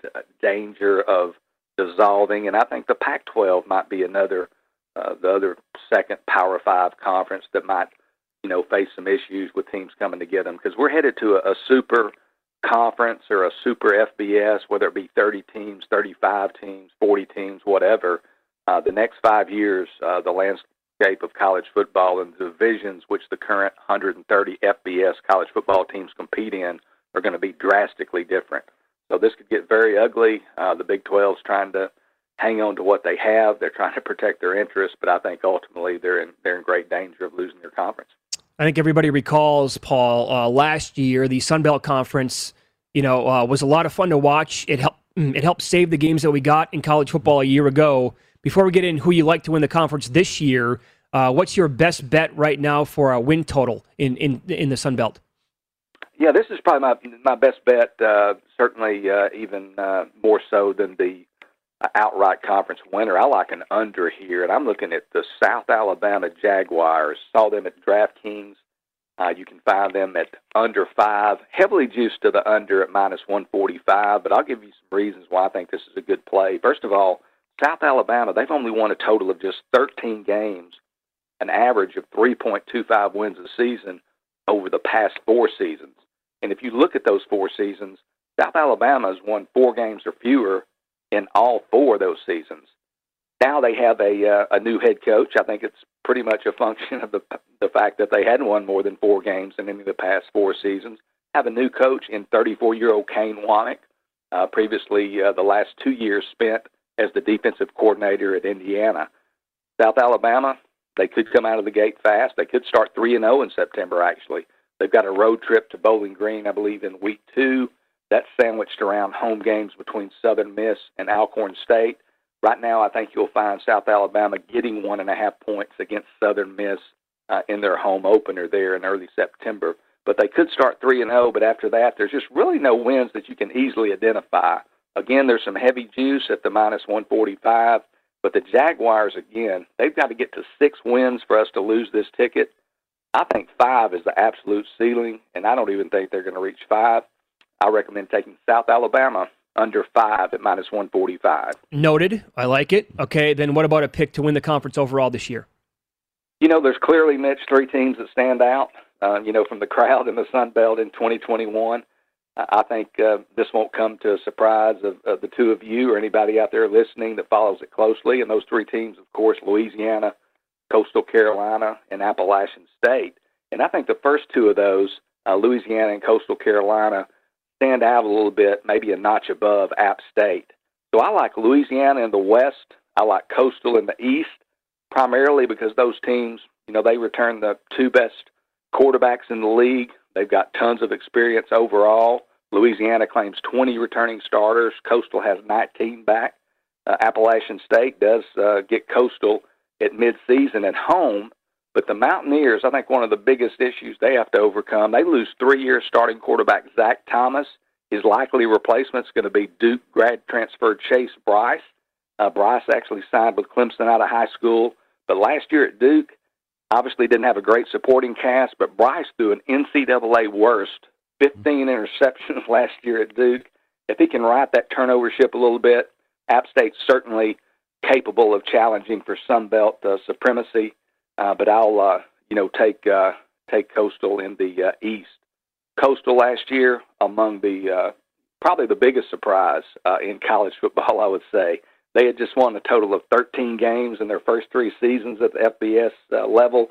danger of dissolving, and I think the Pac-12 might be another uh, the other second Power Five conference that might you know face some issues with teams coming to get them because we're headed to a, a super conference or a super FBS, whether it be 30 teams, 35 teams, 40 teams, whatever. Uh, the next five years, uh, the landscape of college football and the divisions which the current 130 FBS college football teams compete in are going to be drastically different. So this could get very ugly. Uh, the Big 12 is trying to hang on to what they have. They're trying to protect their interests, but I think ultimately they're in they're in great danger of losing their conference. I think everybody recalls, Paul, uh, last year, the Sun Belt Conference, you know, uh, was a lot of fun to watch. It helped, mm, it helped save the games that we got in college football a year ago. Before we get in who you like to win the conference this year, uh, what's your best bet right now for a win total in, in, in the Sun Belt? Yeah, this is probably my my best bet. Uh, certainly, uh, even uh, more so than the outright conference winner. I like an under here, and I'm looking at the South Alabama Jaguars. Saw them at DraftKings. Uh, you can find them at under five, heavily juiced to the under at minus 145. But I'll give you some reasons why I think this is a good play. First of all, South Alabama, they've only won a total of just 13 games, an average of 3.25 wins a season over the past four seasons. And if you look at those four seasons, South Alabama has won four games or fewer in all four of those seasons. Now they have a uh, a new head coach. I think it's pretty much a function of the the fact that they hadn't won more than four games in any of the past four seasons. Have a new coach in 34 year old Kane Wommack. Uh, previously, uh, the last two years spent as the defensive coordinator at Indiana. South Alabama, they could come out of the gate fast. They could start 3 and 0 in September, actually. They've got a road trip to Bowling Green, I believe, in week two. That's sandwiched around home games between Southern Miss and Alcorn State. Right now, I think you'll find South Alabama getting one and a half points against Southern Miss uh, in their home opener there in early September. But they could start three and zero. Oh, but after that, there's just really no wins that you can easily identify. Again, there's some heavy juice at the minus 145. But the Jaguars, again, they've got to get to six wins for us to lose this ticket. I think five is the absolute ceiling, and I don't even think they're going to reach five. I recommend taking South Alabama under five at minus 145. Noted. I like it. Okay, then what about a pick to win the conference overall this year? You know, there's clearly, Mitch, three teams that stand out, uh, you know, from the crowd in the Sun Belt in 2021. I think uh, this won't come to a surprise of, of the two of you or anybody out there listening that follows it closely. And those three teams, of course, Louisiana, Coastal Carolina, and Appalachian State. And I think the first two of those, uh, Louisiana and Coastal Carolina, stand out a little bit, maybe a notch above App State. So I like Louisiana in the West. I like Coastal in the East, primarily because those teams, you know, they return the two best quarterbacks in the league. They've got tons of experience overall. Louisiana claims 20 returning starters. Coastal has 19 back. Uh, Appalachian State does uh, get Coastal at midseason at home, but the Mountaineers, I think one of the biggest issues they have to overcome, they lose three year starting quarterback Zach Thomas. His likely replacement is going to be Duke grad transfer Chase Brice. Uh, Brice actually signed with Clemson out of high school, but last year at Duke, obviously didn't have a great supporting cast, but Brice threw an NCAA worst 15 interceptions last year at Duke. If he can right that turnover ship a little bit, App State's certainly capable of challenging for Sun Belt uh, supremacy. Uh, but I'll uh, you know take uh, take Coastal in the uh, East. Coastal last year among the uh, probably the biggest surprise uh, in college football, I would say. They had just won a total of 13 games in their first three seasons at the FBS uh, level,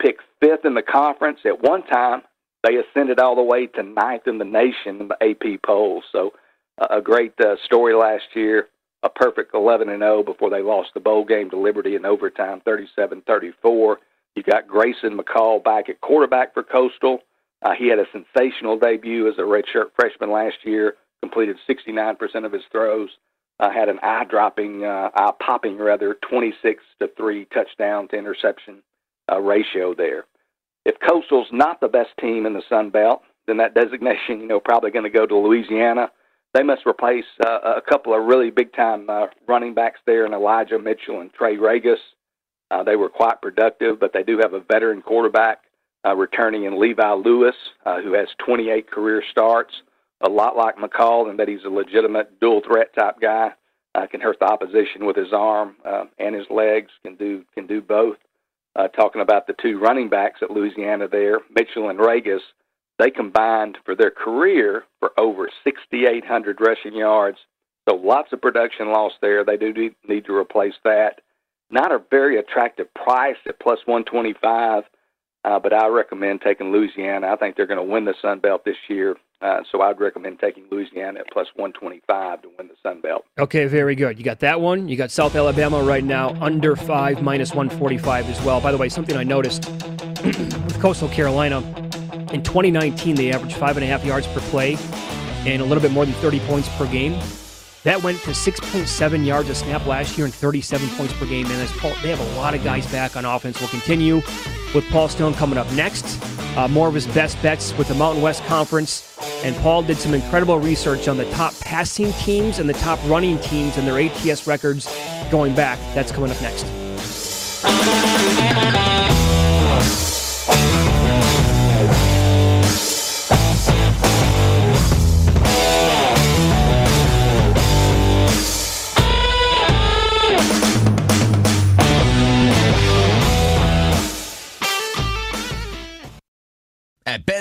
picked fifth in the conference. At one time, they ascended all the way to ninth in the nation in the AP polls. So, uh, a great uh, story last year a perfect 11 and 0 before they lost the bowl game to Liberty in overtime, 37-34. You got Grayson McCall back at quarterback for Coastal. Uh, he had a sensational debut as a redshirt freshman last year. Completed 69% of his throws. Uh, had an eye-dropping, uh, eye-popping rather, 26 to three touchdown to interception uh, ratio there. If Coastal's not the best team in the Sun Belt, then that designation, you know, probably going to go to Louisiana. They must replace uh, a couple of really big time uh, running backs there in Elijah Mitchell and Trey Ragas. Uh, they were quite productive, but they do have a veteran quarterback uh, returning in Levi Lewis, uh, who has 28 career starts, a lot like McCall, in that he's a legitimate dual threat type guy. Uh, can hurt the opposition with his arm uh, and his legs. Can do can do both. Uh, talking about the two running backs at Louisiana there, Mitchell and Ragas, they combined for their career for over 6,800 rushing yards. So lots of production loss there. They do need to replace that. Not a very attractive price at plus 125. Uh, but I recommend taking Louisiana. I think they're going to win the Sun Belt this year. Uh, so I'd recommend taking Louisiana at plus 125 to win the Sun Belt. Okay, very good. You got that one. You got South Alabama right now under five, minus 145 as well. By the way, something I noticed with Coastal Carolina in 2019, they averaged five and a half yards per play and a little bit more than 30 points per game. That went to 6.7 yards a snap last year and 37 points per game. And Paul, they have a lot of guys back on offense. We'll continue with Paul Stone coming up next. Uh, more of his best bets with the Mountain West Conference. And Paul did some incredible research on the top passing teams and the top running teams and their ATS records going back. That's coming up next.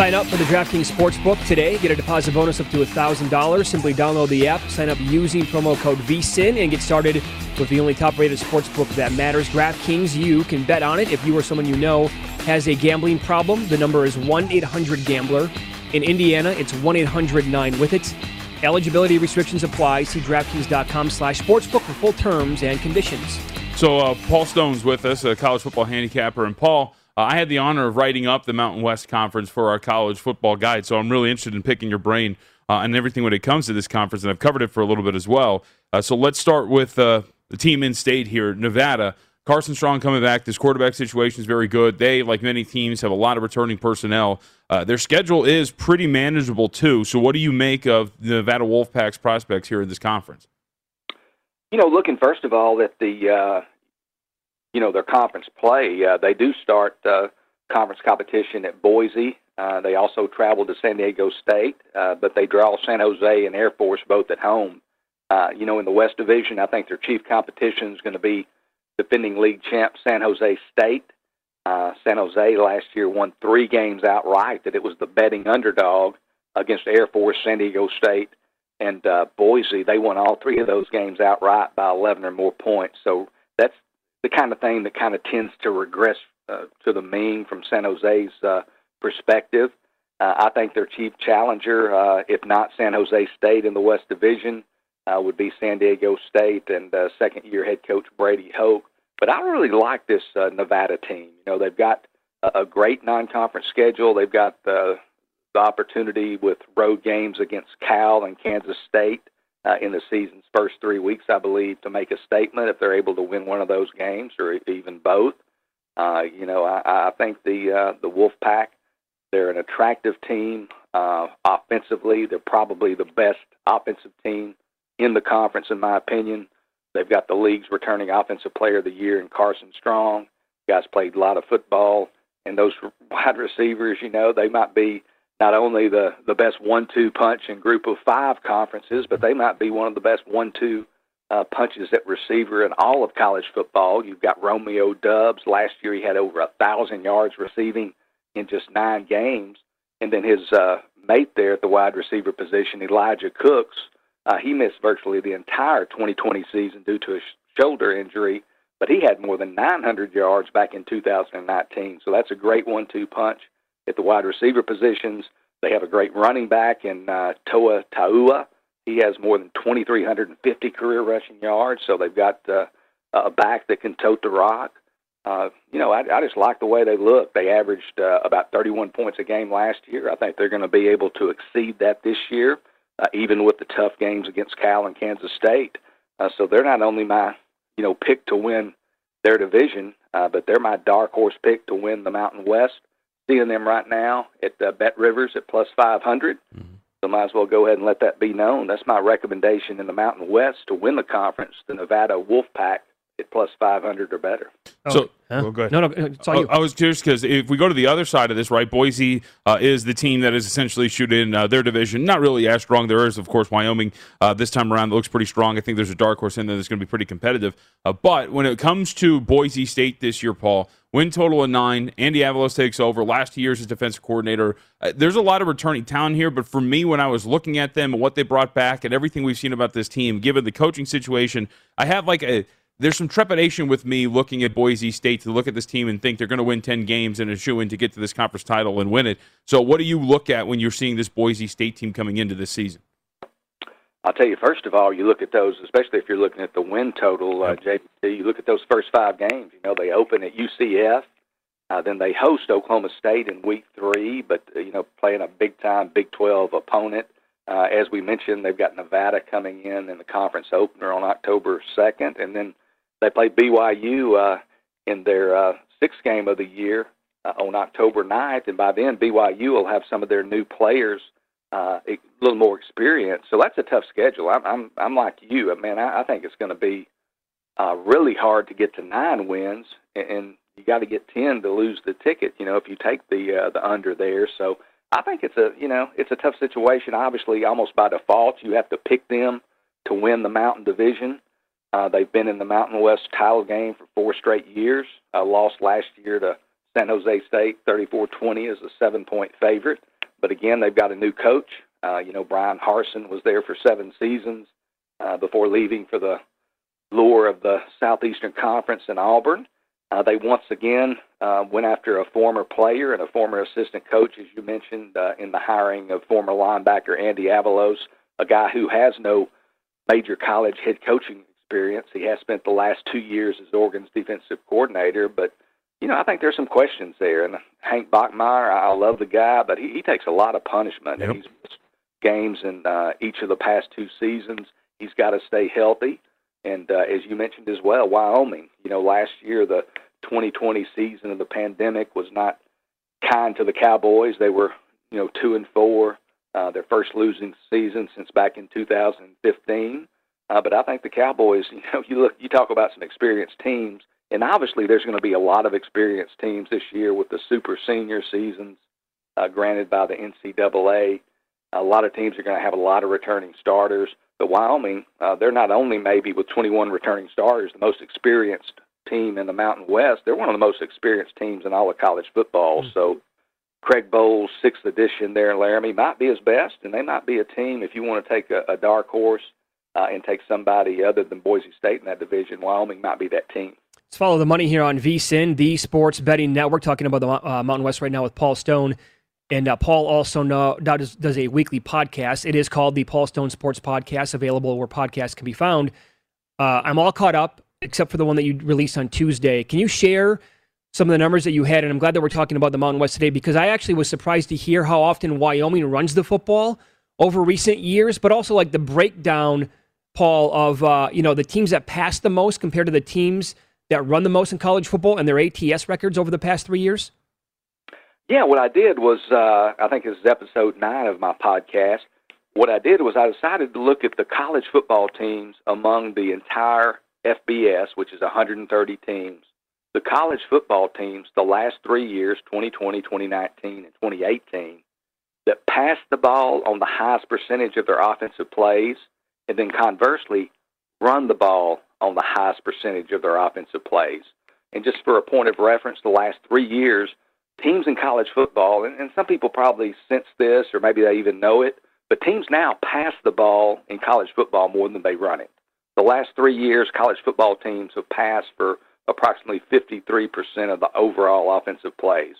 Sign up for the DraftKings Sportsbook today. Get a deposit bonus up to $1,000. Simply download the app, sign up using promo code VSIN, and get started with the only top rated sportsbook that matters. DraftKings, you can bet on it. If you or someone you know has a gambling problem, the number is 1 800 Gambler. In Indiana, it's 1 800 9 with it. Eligibility restrictions apply. See DraftKings.com slash sportsbook for full terms and conditions. So, uh, Paul Stone's with us, a college football handicapper. And, Paul, uh, I had the honor of writing up the Mountain West Conference for our college football guide, so I'm really interested in picking your brain uh, and everything when it comes to this conference, and I've covered it for a little bit as well. Uh, so let's start with uh, the team in state here, Nevada. Carson Strong coming back. This quarterback situation is very good. They, like many teams, have a lot of returning personnel. Uh, their schedule is pretty manageable too. So, what do you make of the Nevada Wolfpack's prospects here in this conference? You know, looking first of all at the uh, you know their conference play. Uh, they do start uh, conference competition at Boise. Uh, they also travel to San Diego State, uh, but they draw San Jose and Air Force both at home. Uh, you know, in the West Division, I think their chief competition is going to be defending league champ San Jose State. Uh, San Jose last year won three games outright. That it was the betting underdog against Air Force, San Diego State, and uh, Boise. They won all three of those games outright by 11 or more points. So that's the kind of thing that kind of tends to regress uh, to the mean from San Jose's uh, perspective. Uh, I think their chief challenger, uh, if not San Jose State in the West Division, uh, would be San Diego State and uh, second-year head coach Brady Hoke. But I really like this uh, Nevada team. You know, they've got a, a great non-conference schedule. They've got uh, the opportunity with road games against Cal and Kansas State uh, in the season's first three weeks, I believe, to make a statement if they're able to win one of those games or even both. Uh, you know, I, I think the uh, the Wolfpack, they're an attractive team uh, offensively. They're probably the best offensive team in the conference, in my opinion. They've got the league's returning offensive player of the year in Carson Strong. guys played a lot of football, and those wide receivers, you know, they might be not only the the best one-two punch in Group of Five conferences, but they might be one of the best one-two uh, punches at receiver in all of college football. You've got Romeo Doubs. Last year, he had over a thousand yards receiving in just nine games, and then his uh, mate there at the wide receiver position, Elijah Cooks. Uh, he missed virtually the entire 2020 season due to a sh- shoulder injury, but he had more than 900 yards back in 2019. So that's a great one-two punch at the wide receiver positions. They have a great running back in uh, Toa Taua. He has more than 2,350 career rushing yards, so they've got uh, a back that can tote the rock. Uh, you know, I, I just like the way they look. They averaged uh, about 31 points a game last year. I think they're going to be able to exceed that this year, uh, even with the tough games against Cal and Kansas State. Uh, so they're not only my, you know, pick to win their division, uh, but they're my dark horse pick to win the Mountain West seeing them right now at uh, Bet Rivers at plus 500. Mm-hmm. So might as well go ahead and let that be known. That's my recommendation in the Mountain West to win the conference, the Nevada Wolfpack at plus 500 or better. Oh, so, huh? well, No, no, it's all I, you. I was curious because if we go to the other side of this, right, Boise uh, is the team that is essentially shooting uh, their division. Not really as strong. There is, of course, Wyoming uh, this time around that looks pretty strong. I think there's a dark horse in there that's going to be pretty competitive. Uh, but when it comes to Boise State this year, Paul, win total of nine. Andy Avalos takes over. Last two years as defensive coordinator. Uh, there's a lot of returning talent here, but for me, when I was looking at them and what they brought back and everything we've seen about this team, given the coaching situation, I have like a there's some trepidation with me looking at Boise State to look at this team and think they're going to win 10 games and a shoe in to get to this conference title and win it. So, what do you look at when you're seeing this Boise State team coming into this season? I'll tell you, first of all, you look at those, especially if you're looking at the win total, uh, JP, you look at those first five games. You know, they open at UCF, uh, then they host Oklahoma State in week three, but, uh, you know, playing a big time Big 12 opponent. Uh, as we mentioned, they've got Nevada coming in in the conference opener on October 2nd, and then they play BYU uh, in their uh, sixth game of the year uh, on October 9th, and by then BYU will have some of their new players uh, a little more experience. So that's a tough schedule. I'm I'm, I'm like you, man. I, I think it's going to be uh, really hard to get to nine wins, and, and you got to get ten to lose the ticket. You know, if you take the uh, the under there. So I think it's a you know it's a tough situation. Obviously, almost by default, you have to pick them to win the Mountain Division. Uh, they've been in the Mountain West title game for four straight years. Uh, lost last year to San Jose State 34-20 as a seven-point favorite. But again, they've got a new coach. Uh, you know, Bryan Harsin was there for seven seasons uh, before leaving for the lure of the Southeastern Conference in Auburn. Uh, they once again uh, went after a former player and a former assistant coach, as you mentioned, uh, in the hiring of former linebacker Andy Avalos, a guy who has no major college head coaching experience. He has spent the last two years as Oregon's defensive coordinator, but you know, I think there's some questions there. And Hank Bachmeier, I love the guy, but he, he takes a lot of punishment, yep. and he's missed games in uh, each of the past two seasons. He's got to stay healthy. And uh, as you mentioned as well, Wyoming, you know, last year the 2020 season of the pandemic was not kind to the Cowboys. They were, you know, two and four, uh, their first losing season since back in 2015. Uh, but I think the Cowboys, you know, you look, you talk about some experienced teams, and obviously there's going to be a lot of experienced teams this year with the super senior seasons uh, granted by the NCAA. A lot of teams are going to have a lot of returning starters. But Wyoming, uh, they're not only maybe with 21 returning starters, the most experienced team in the Mountain West. They're one of the most experienced teams in all of college football. Mm-hmm. So Craig Bohl's sixth edition there in Laramie might be his best, and they might be a team if you want to take a, a dark horse uh, and take somebody other than Boise State in that division. Wyoming might be that team. Let's follow the money here on VSIN, the Sports Betting Network, talking about the uh, Mountain West right now with Paul Stone. And uh, Paul also know, does, does a weekly podcast. It is called the Paul Stone Sports Podcast, available where podcasts can be found. Uh, I'm all caught up except for the one that you released on Tuesday. Can you share some of the numbers that you had? And I'm glad that we're talking about the Mountain West today because I actually was surprised to hear how often Wyoming runs the football over recent years, but also like the breakdown, Paul, of uh, you know the teams that pass the most compared to the teams that run the most in college football and their ATS records over the past three years. Yeah, what I did was, uh, I think this is episode nine of my podcast. What I did was I decided to look at the college football teams among the entire FBS, which is 130 teams. The college football teams, the last three years, 2020, 2019, and 2018, that passed the ball on the highest percentage of their offensive plays, and then conversely, run the ball on the highest percentage of their offensive plays. And just for a point of reference, the last three years, teams in college football, and, and some people probably sense this or maybe they even know it, but teams now pass the ball in college football more than they run it. The last three years, college football teams have passed for approximately 53% of the overall offensive plays.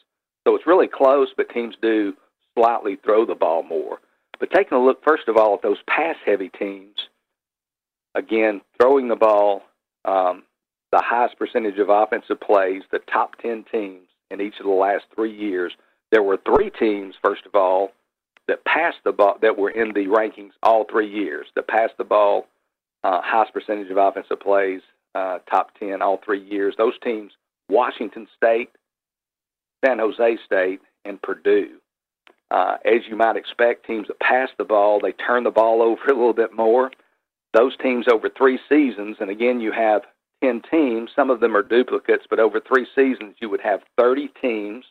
So it's really close, but teams do slightly throw the ball more. But taking a look, first of all, at those pass heavy teams, again, throwing the ball, um, the highest percentage of offensive plays, the top 10 teams in each of the last three years. There were three teams, first of all, that passed the ball that were in the rankings all three years that passed the ball, uh, highest percentage of offensive plays, uh, top ten all three years. Those teams: Washington State, San Jose State, and Purdue. Uh, as you might expect, teams that pass the ball, they turn the ball over a little bit more. Those teams over three seasons, and again, you have 10 teams. Some of them are duplicates, but over three seasons, you would have 30 teams.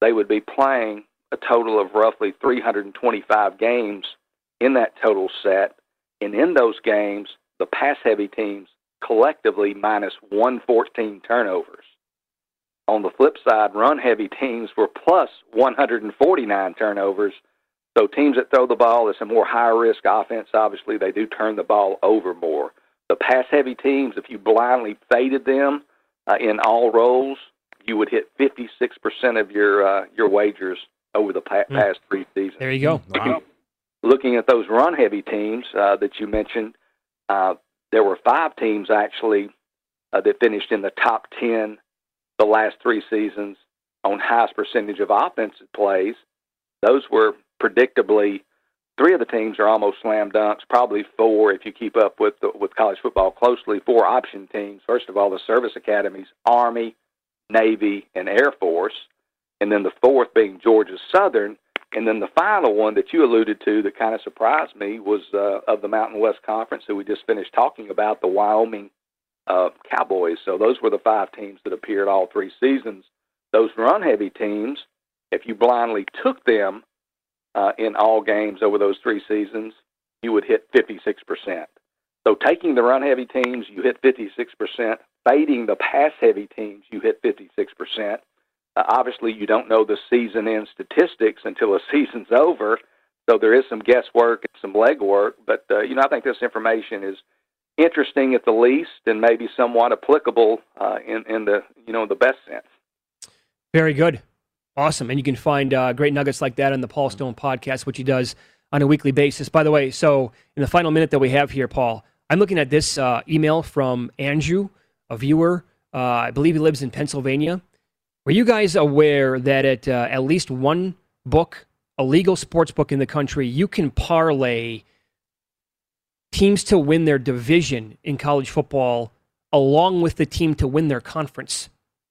They would be playing a total of roughly 325 games in that total set. And in those games, the pass heavy teams collectively minus 114 turnovers. On the flip side, run heavy teams were plus 149 turnovers. So teams that throw the ball, it's a more high risk offense. Obviously, they do turn the ball over more the pass heavy teams, if you blindly faded them uh, in all roles, you would hit 56% of your uh, your wagers over the pa- mm. past three seasons. There you go. Wow. Looking at those run heavy teams uh, that you mentioned, uh, there were five teams actually uh, that finished in the top 10 the last three seasons on highest percentage of offensive plays. Those were predictably three of the teams are almost slam dunks. Probably four, if you keep up with the, with college football closely, four option teams. First of all, the service academies: Army, Navy, and Air Force, and then the fourth being Georgia Southern. And then the final one that you alluded to that kind of surprised me was uh, of the Mountain West Conference that we just finished talking about, the Wyoming uh, Cowboys. So those were the five teams that appeared all three seasons. Those run heavy teams, if you blindly took them uh, in all games over those three seasons, you would hit 56%. So taking the run heavy teams, you hit 56%. Fading the pass heavy teams, you hit 56%. Uh, obviously, you don't know the season end statistics until a season's over, so there is some guesswork and some legwork. But uh, you know, I think this information is interesting at the least, and maybe somewhat applicable uh, in in the you know the best sense. Very good, awesome, and you can find uh, great nuggets like that on the Paul Stone podcast, which he does on a weekly basis. By the way, so in the final minute that we have here, Paul, I'm looking at this uh, email from Andrew, a viewer. Uh, I believe he lives in Pennsylvania. Were you guys aware that at uh, at least one book, a legal sports book in the country, you can parlay teams to win their division in college football along with the team to win their conference?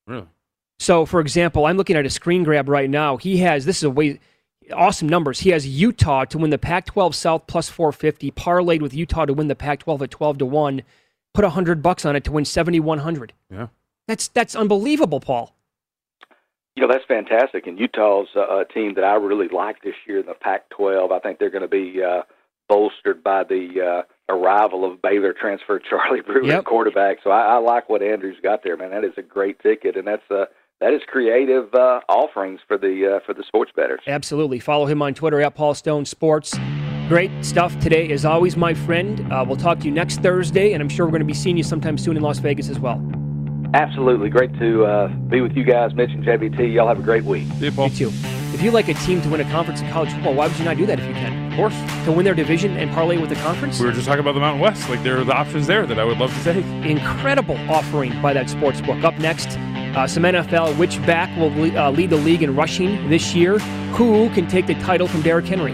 Really? So, for example, I'm looking at a screen grab right now. He has this is a way awesome numbers. He has Utah to win the Pac-12 South plus 450, parlayed with Utah to win the Pac-12 at 12 to one. Put a hundred bucks on it to win 7,100. Yeah, that's that's unbelievable, Paul. You know that's fantastic, and Utah's uh, a team that I really like this year in the Pac-12. I think they're going to be uh, bolstered by the uh, arrival of Baylor transfer Charlie Brewer Yep. quarterback. So I, I like what Andrew's got there, man. That is a great ticket, and that's uh, that is creative uh, offerings for the uh, for the sports betters. Absolutely. Follow him on Twitter at Paul Stone Sports. Great stuff today, as always, my friend. Uh, we'll talk to you next Thursday, and I'm sure we're going to be seeing you sometime soon in Las Vegas as well. Absolutely, great to uh, be with you guys, Mitch and JBT. Y'all have a great week. You too. If you like a team to win a conference in college football, why would you not do that if you can? Of course. To win their division and parlay with the conference? We were just talking about the Mountain West. Like there are the options there that I would love to take. Incredible offering by that sports book. Up next, uh, some NFL. Which back will le- uh, lead the league in rushing this year? Who can take the title from Derrick Henry?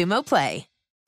Xumo Play.